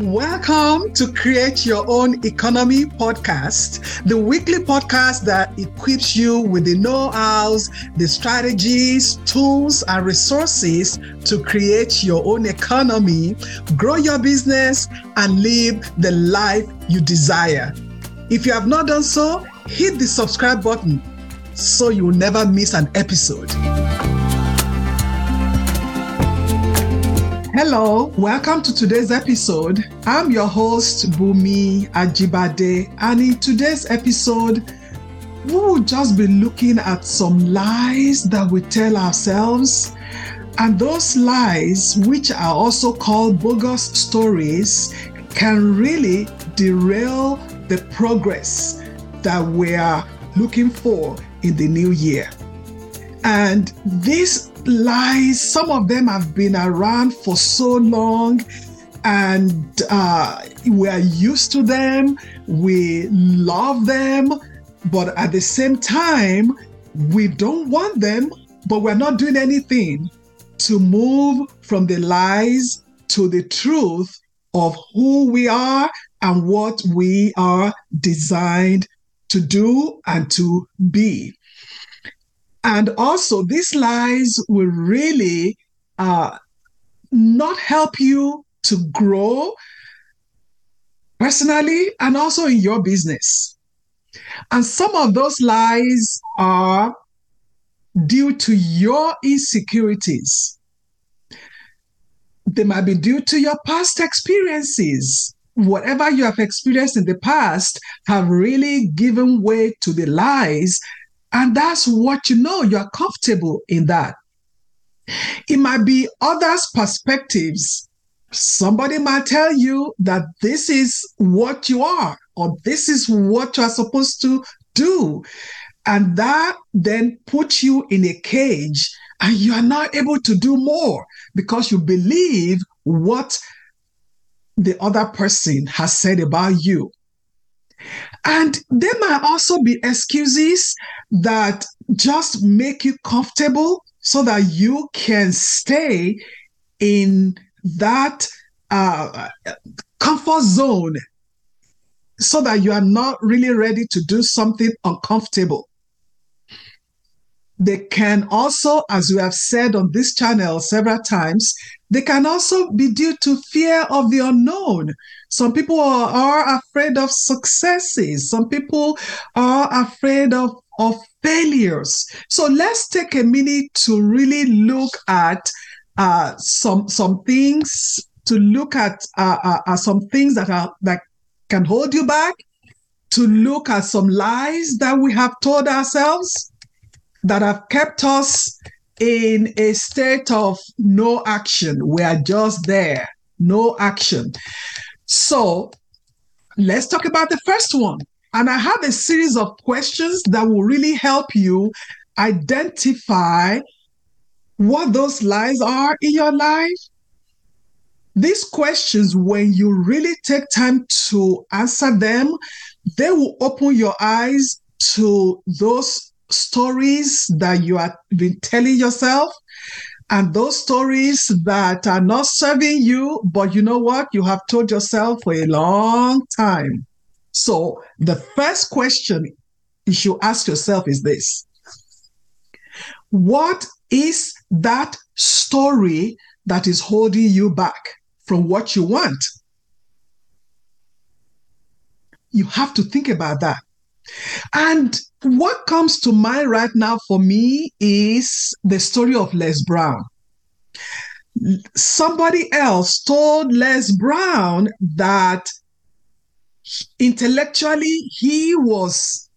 Welcome to Create Your Own Economy podcast, the weekly podcast that equips you with the know hows, the strategies, tools, and resources to create your own economy, grow your business, and live the life you desire. If you have not done so, hit the subscribe button so you will never miss an episode. Hello, welcome to today's episode. I'm your host, Bunmi Ajibade, and in today's episode, we will just be looking at some lies that we tell ourselves. And those lies, which are also called bogus stories, can really derail the progress that we are looking for in the new year. And these lies. Some of them have been around for so long and uh, we are used to them. We love them. But at the same time, we don't want them, but we're not doing anything to move from the lies to the truth of who we are and what we are designed to do and to be. And also, these lies will really uh, not help you to grow personally and also in your business. And some of those lies are due to your insecurities. They might be due to your past experiences. Whatever you have experienced in the past have really given way to the lies and that's what you know, you're comfortable in that. It might be others' perspectives. Somebody might tell you that this is what you are, or this is what you are supposed to do. And that then puts you in a cage and you are not able to do more because you believe what the other person has said about you. And there might also be excuses that just make you comfortable so that you can stay in that uh, comfort zone so that you are not really ready to do something uncomfortable. They can also, as we have said on this channel several times, they can also be due to fear of the unknown. Some people are, are afraid of successes. Some people are afraid of, of failures. So let's take a minute to really look at uh, some some things to look at uh, uh, uh some things that are that can hold you back to look at some lies that we have told ourselves that have kept us in a state of no action. We are just there, no action. So let's talk about the first one. And I have a series of questions that will really help you identify what those lies are in your life. These questions, when you really take time to answer them, they will open your eyes to those stories that you have been telling yourself and those stories that are not serving you, but you know what? You have told yourself for a long time. So the first question you should ask yourself is this What is that story that is holding you back from what you want? You have to think about that. And what comes to mind right now for me is the story of Les Brown. Somebody else told Les Brown that intellectually he was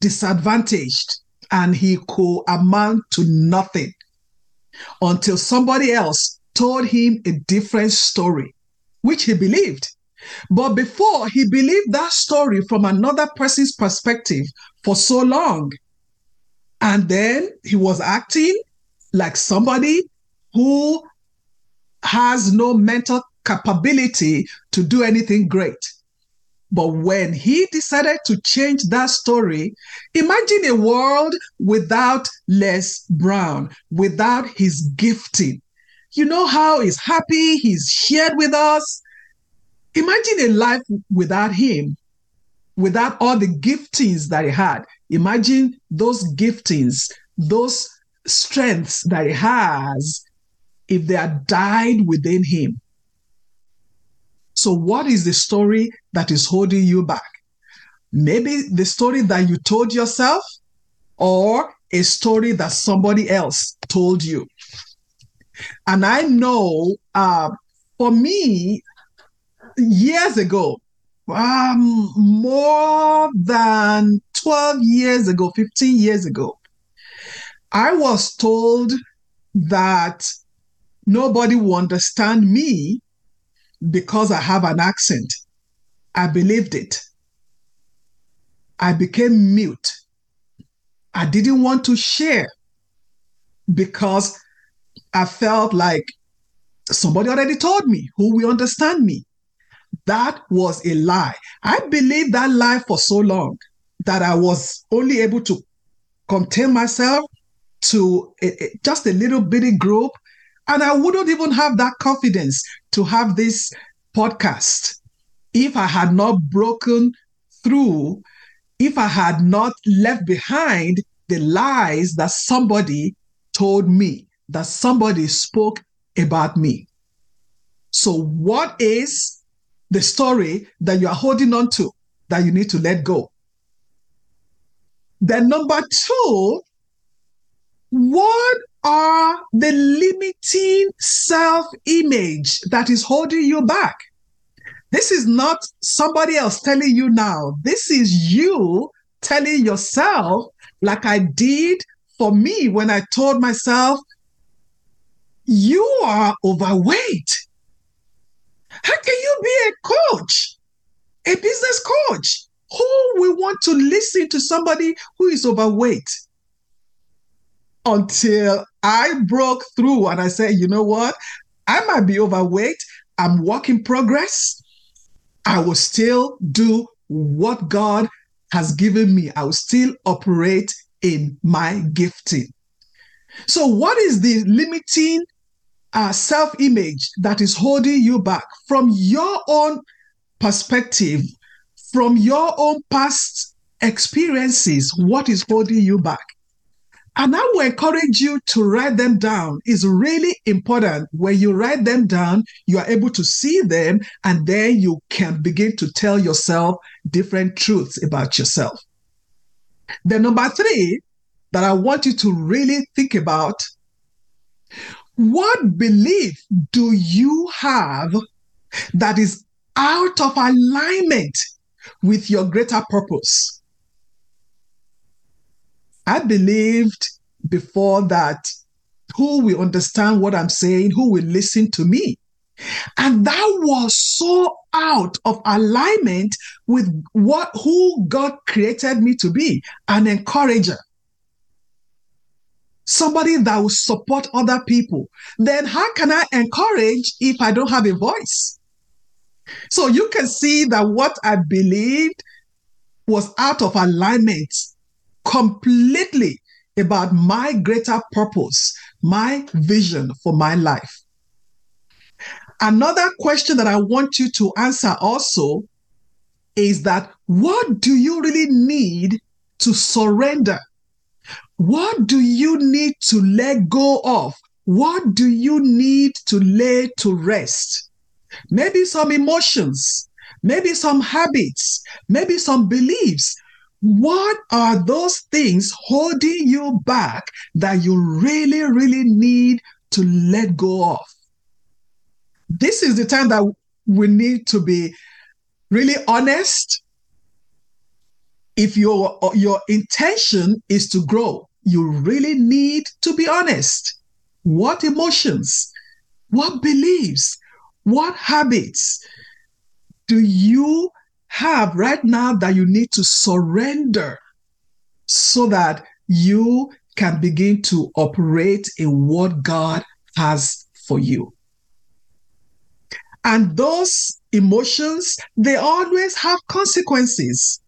disadvantaged and he could amount to nothing until somebody else told him a different story, which he believed. But before he believed that story from another person's perspective for so long. And then he was acting like somebody who has no mental capability to do anything great. But when he decided to change that story, imagine a world without Les Brown, without his gifting. You know how he's happy, he's shared with us, Imagine a life without him, without all the giftings that he had. Imagine those giftings, those strengths that he has if they are died within him. So, what is the story that is holding you back? Maybe the story that you told yourself, or a story that somebody else told you. And I know uh, for me, years ago, um, more than 12 years ago, 15 years ago, I was told that nobody will understand me because I have an accent. I believed it. I became mute. I didn't want to share because I felt like somebody already told me who will understand me. That was a lie. I believed that lie for so long that I was only able to contain myself to a, a, just a little bitty group. And I wouldn't even have that confidence to have this podcast if I had not broken through, if I had not left behind the lies that somebody told me, that somebody spoke about me. So, what is the story that you are holding on to that you need to let go? Then, number two, what are the limiting self image that is holding you back? This is not somebody else telling you now. This is you telling yourself, like I did for me when I told myself, you are overweight. How can you be a coach, a business coach? Who will want to listen to somebody who is overweight? Until I broke through and I said, you know what? I might be overweight. I'm work in progress. I will still do what God has given me. I will still operate in my gifting. So, what is the limiting uh, self image that is holding you back from your own perspective, from your own past experiences? What is holding you back? And I will encourage you to write them down. It's really important. When you write them down, you are able to see them, and then you can begin to tell yourself different truths about yourself. The number three that I want you to really think about what belief do you have that is out of alignment with your greater purpose? I believed before that who will understand what I'm saying, who will listen to me. And that was so out of alignment with what who God created me to be, an encourager somebody that will support other people, then how can I encourage if I don't have a voice? So you can see that what I believed was out of alignment completely about my greater purpose, my vision for my life. Another question that I want you to answer also is that what do you really need to surrender what do you need to let go of? What do you need to lay to rest? Maybe some emotions, maybe some habits, maybe some beliefs. What are those things holding you back that you really, really need to let go of? This is the time that we need to be really honest. If your, your intention is to grow, you really need to be honest. What emotions, what beliefs, what habits do you have right now that you need to surrender so that you can begin to operate in what God has for you? And those emotions, they always have consequences.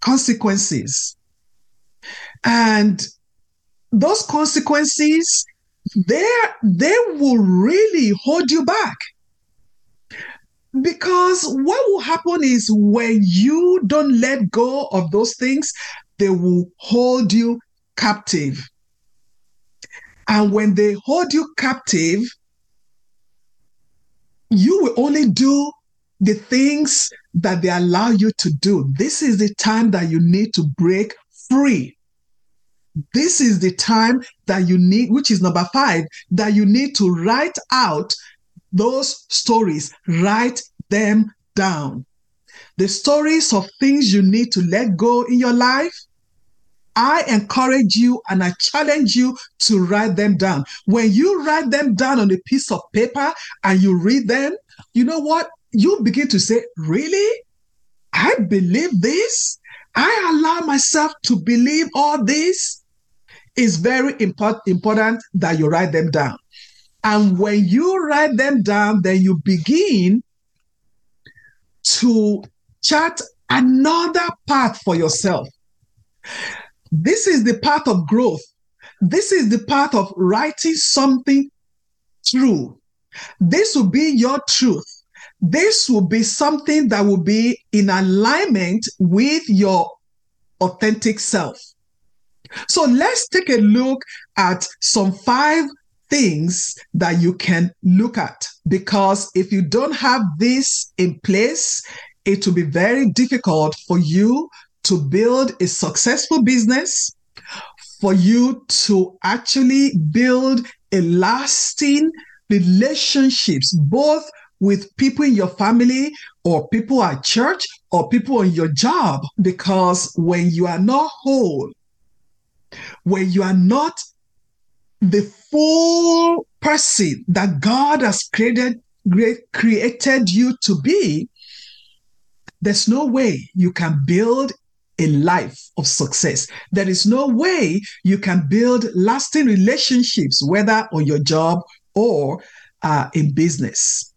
Consequences. And those consequences, they they will really hold you back. Because what will happen is when you don't let go of those things, they will hold you captive. And when they hold you captive, you will only do the things that they allow you to do. This is the time that you need to break free. This is the time that you need, which is number five, that you need to write out those stories, write them down. The stories of things you need to let go in your life, I encourage you and I challenge you to write them down. When you write them down on a piece of paper and you read them, you know what? You begin to say, Really? I believe this? I allow myself to believe all this? It's very import- important that you write them down. And when you write them down, then you begin to chart another path for yourself. This is the path of growth. This is the path of writing something true. This will be your truth. This will be something that will be in alignment with your authentic self. So let's take a look at some five things that you can look at because if you don't have this in place, it will be very difficult for you to build a successful business, for you to actually build a lasting relationships, both with people in your family or people at church or people on your job. Because when you are not whole, when you are not the full person that God has created created you to be, there's no way you can build a life of success. There is no way you can build lasting relationships, whether on your job or uh, in business.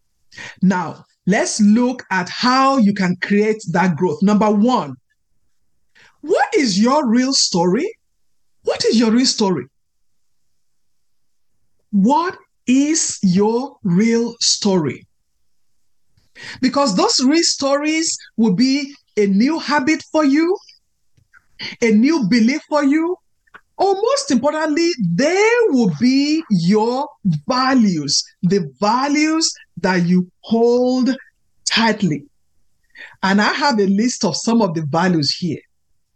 Now, let's look at how you can create that growth. Number one, what is your real story? What is your real story? What is your real story? Because those real stories will be a new habit for you, a new belief for you, or most importantly, they will be your values, the values that you hold tightly. And I have a list of some of the values here.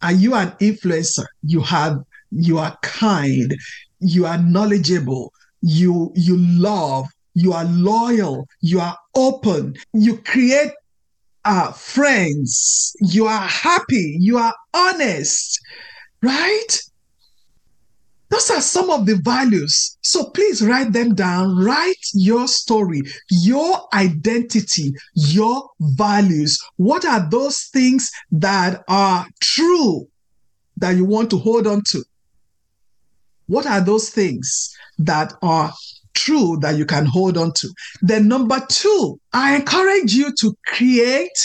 Are you an influencer? You have you are kind, you are knowledgeable, you you love, you are loyal, you are open, you create uh, friends, you are happy, you are honest, right? Those are some of the values. So please write them down. Write your story, your identity, your values. What are those things that are true that you want to hold on to? What are those things that are true that you can hold on to? Then, number two, I encourage you to create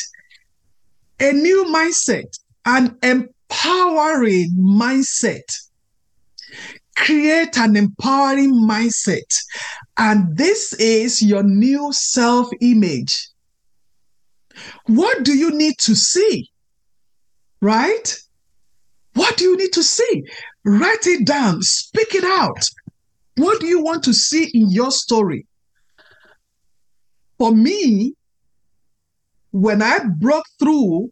a new mindset, an empowering mindset. Create an empowering mindset. And this is your new self image. What do you need to see? Right? What do you need to see? Write it down, speak it out. What do you want to see in your story? For me, when I broke through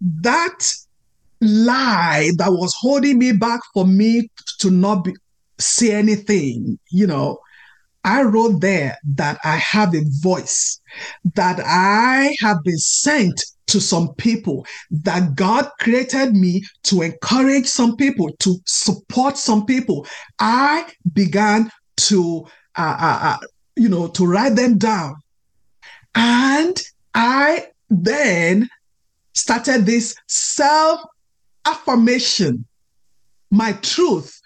that lie that was holding me back for me to not be, see anything, you know, I wrote there that I have a voice, that I have been sent to some people, that God created me to encourage some people, to support some people. I began to, uh, uh, uh, you know, to write them down. And I then started this self affirmation, my truth,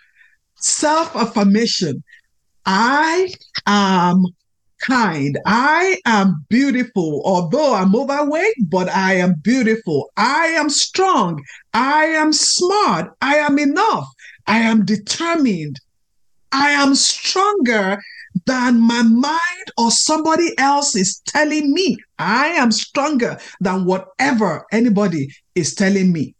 self affirmation. I am kind. I am beautiful, although I'm overweight, but I am beautiful. I am strong. I am smart. I am enough. I am determined. I am stronger than my mind or somebody else is telling me. I am stronger than whatever anybody is telling me.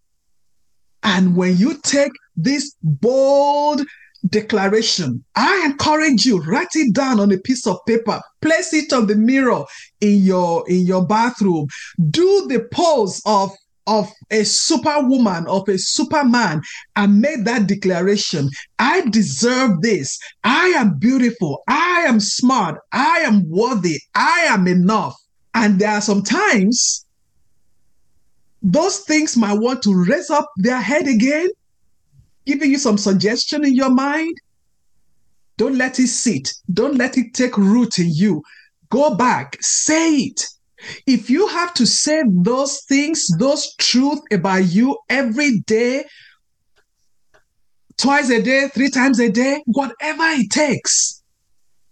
And when you take this bold declaration, I encourage you write it down on a piece of paper, place it on the mirror in your in your bathroom. Do the pose of of a superwoman, of a superman, and make that declaration I deserve this. I am beautiful. I am smart. I am worthy. I am enough. And there are sometimes those things might want to raise up their head again, giving you some suggestion in your mind. Don't let it sit. Don't let it take root in you. Go back, say it. If you have to say those things, those truth about you every day, twice a day, three times a day, whatever it takes,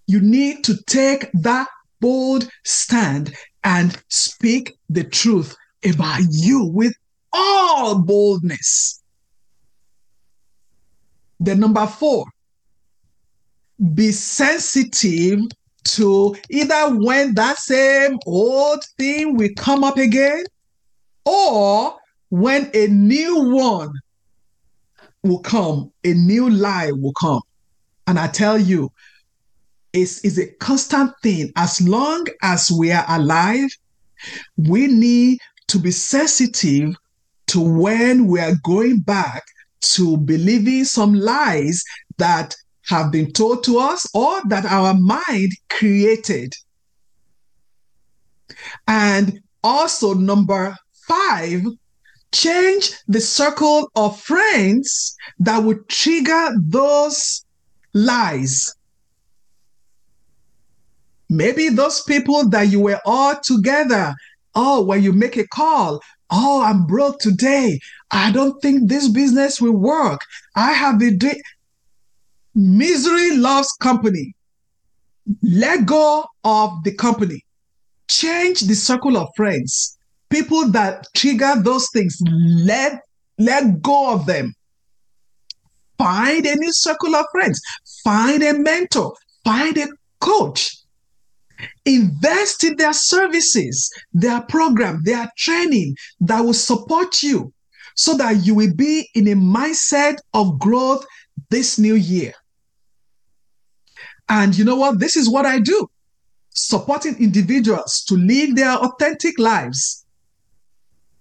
you need to take that bold stand and speak the truth about you with all boldness. The number four, be sensitive to either when that same old thing will come up again or when a new one will come, a new lie will come. And I tell you, it's, it's a constant thing. As long as we are alive, we need to be sensitive to when we are going back to believing some lies that have been told to us or that our mind created. And also, number five, change the circle of friends that would trigger those lies. Maybe those people that you were all together. Oh, when you make a call, oh, I'm broke today. I don't think this business will work. I have been doing Misery loves company. Let go of the company. Change the circle of friends. People that trigger those things, let, let go of them. Find a new circle of friends. Find a mentor. Find a coach. Invest in their services, their program, their training that will support you so that you will be in a mindset of growth this new year. And you know what? This is what I do supporting individuals to live their authentic lives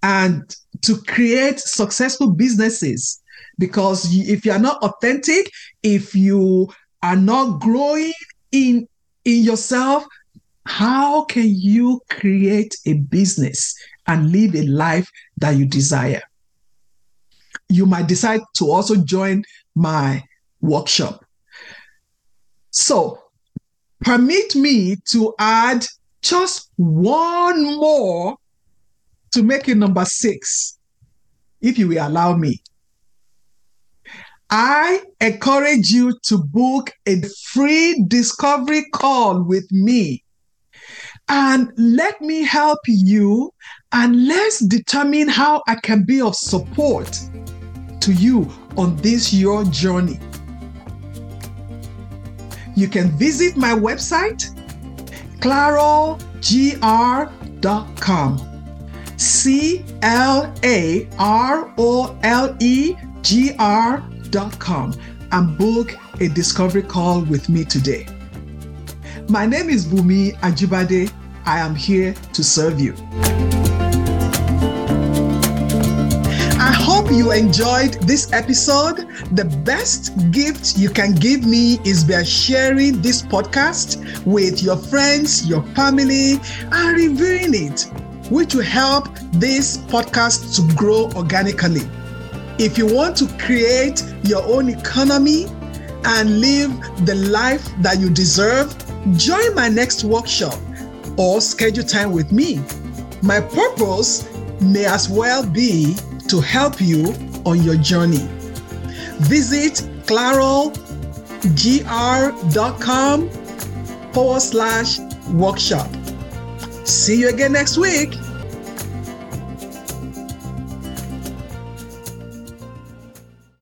and to create successful businesses. Because if you are not authentic, if you are not growing in, in yourself, how can you create a business and live a life that you desire? You might decide to also join my workshop. So permit me to add just one more to make it number six, if you will allow me. I encourage you to book a free discovery call with me and let me help you and let's determine how I can be of support to you on this your journey you can visit my website, clarolegr.com. C L A R O L E G R.com and book a discovery call with me today. My name is Bunmi Ajibade. I am here to serve you. Hope you enjoyed this episode. The best gift you can give me is by sharing this podcast with your friends, your family, and reviewing it, which will help this podcast to grow organically. If you want to create your own economy and live the life that you deserve, join my next workshop or schedule time with me. My purpose may as well be to help you on your journey. Visit clarolegr.com forward slash workshop. See you again next week.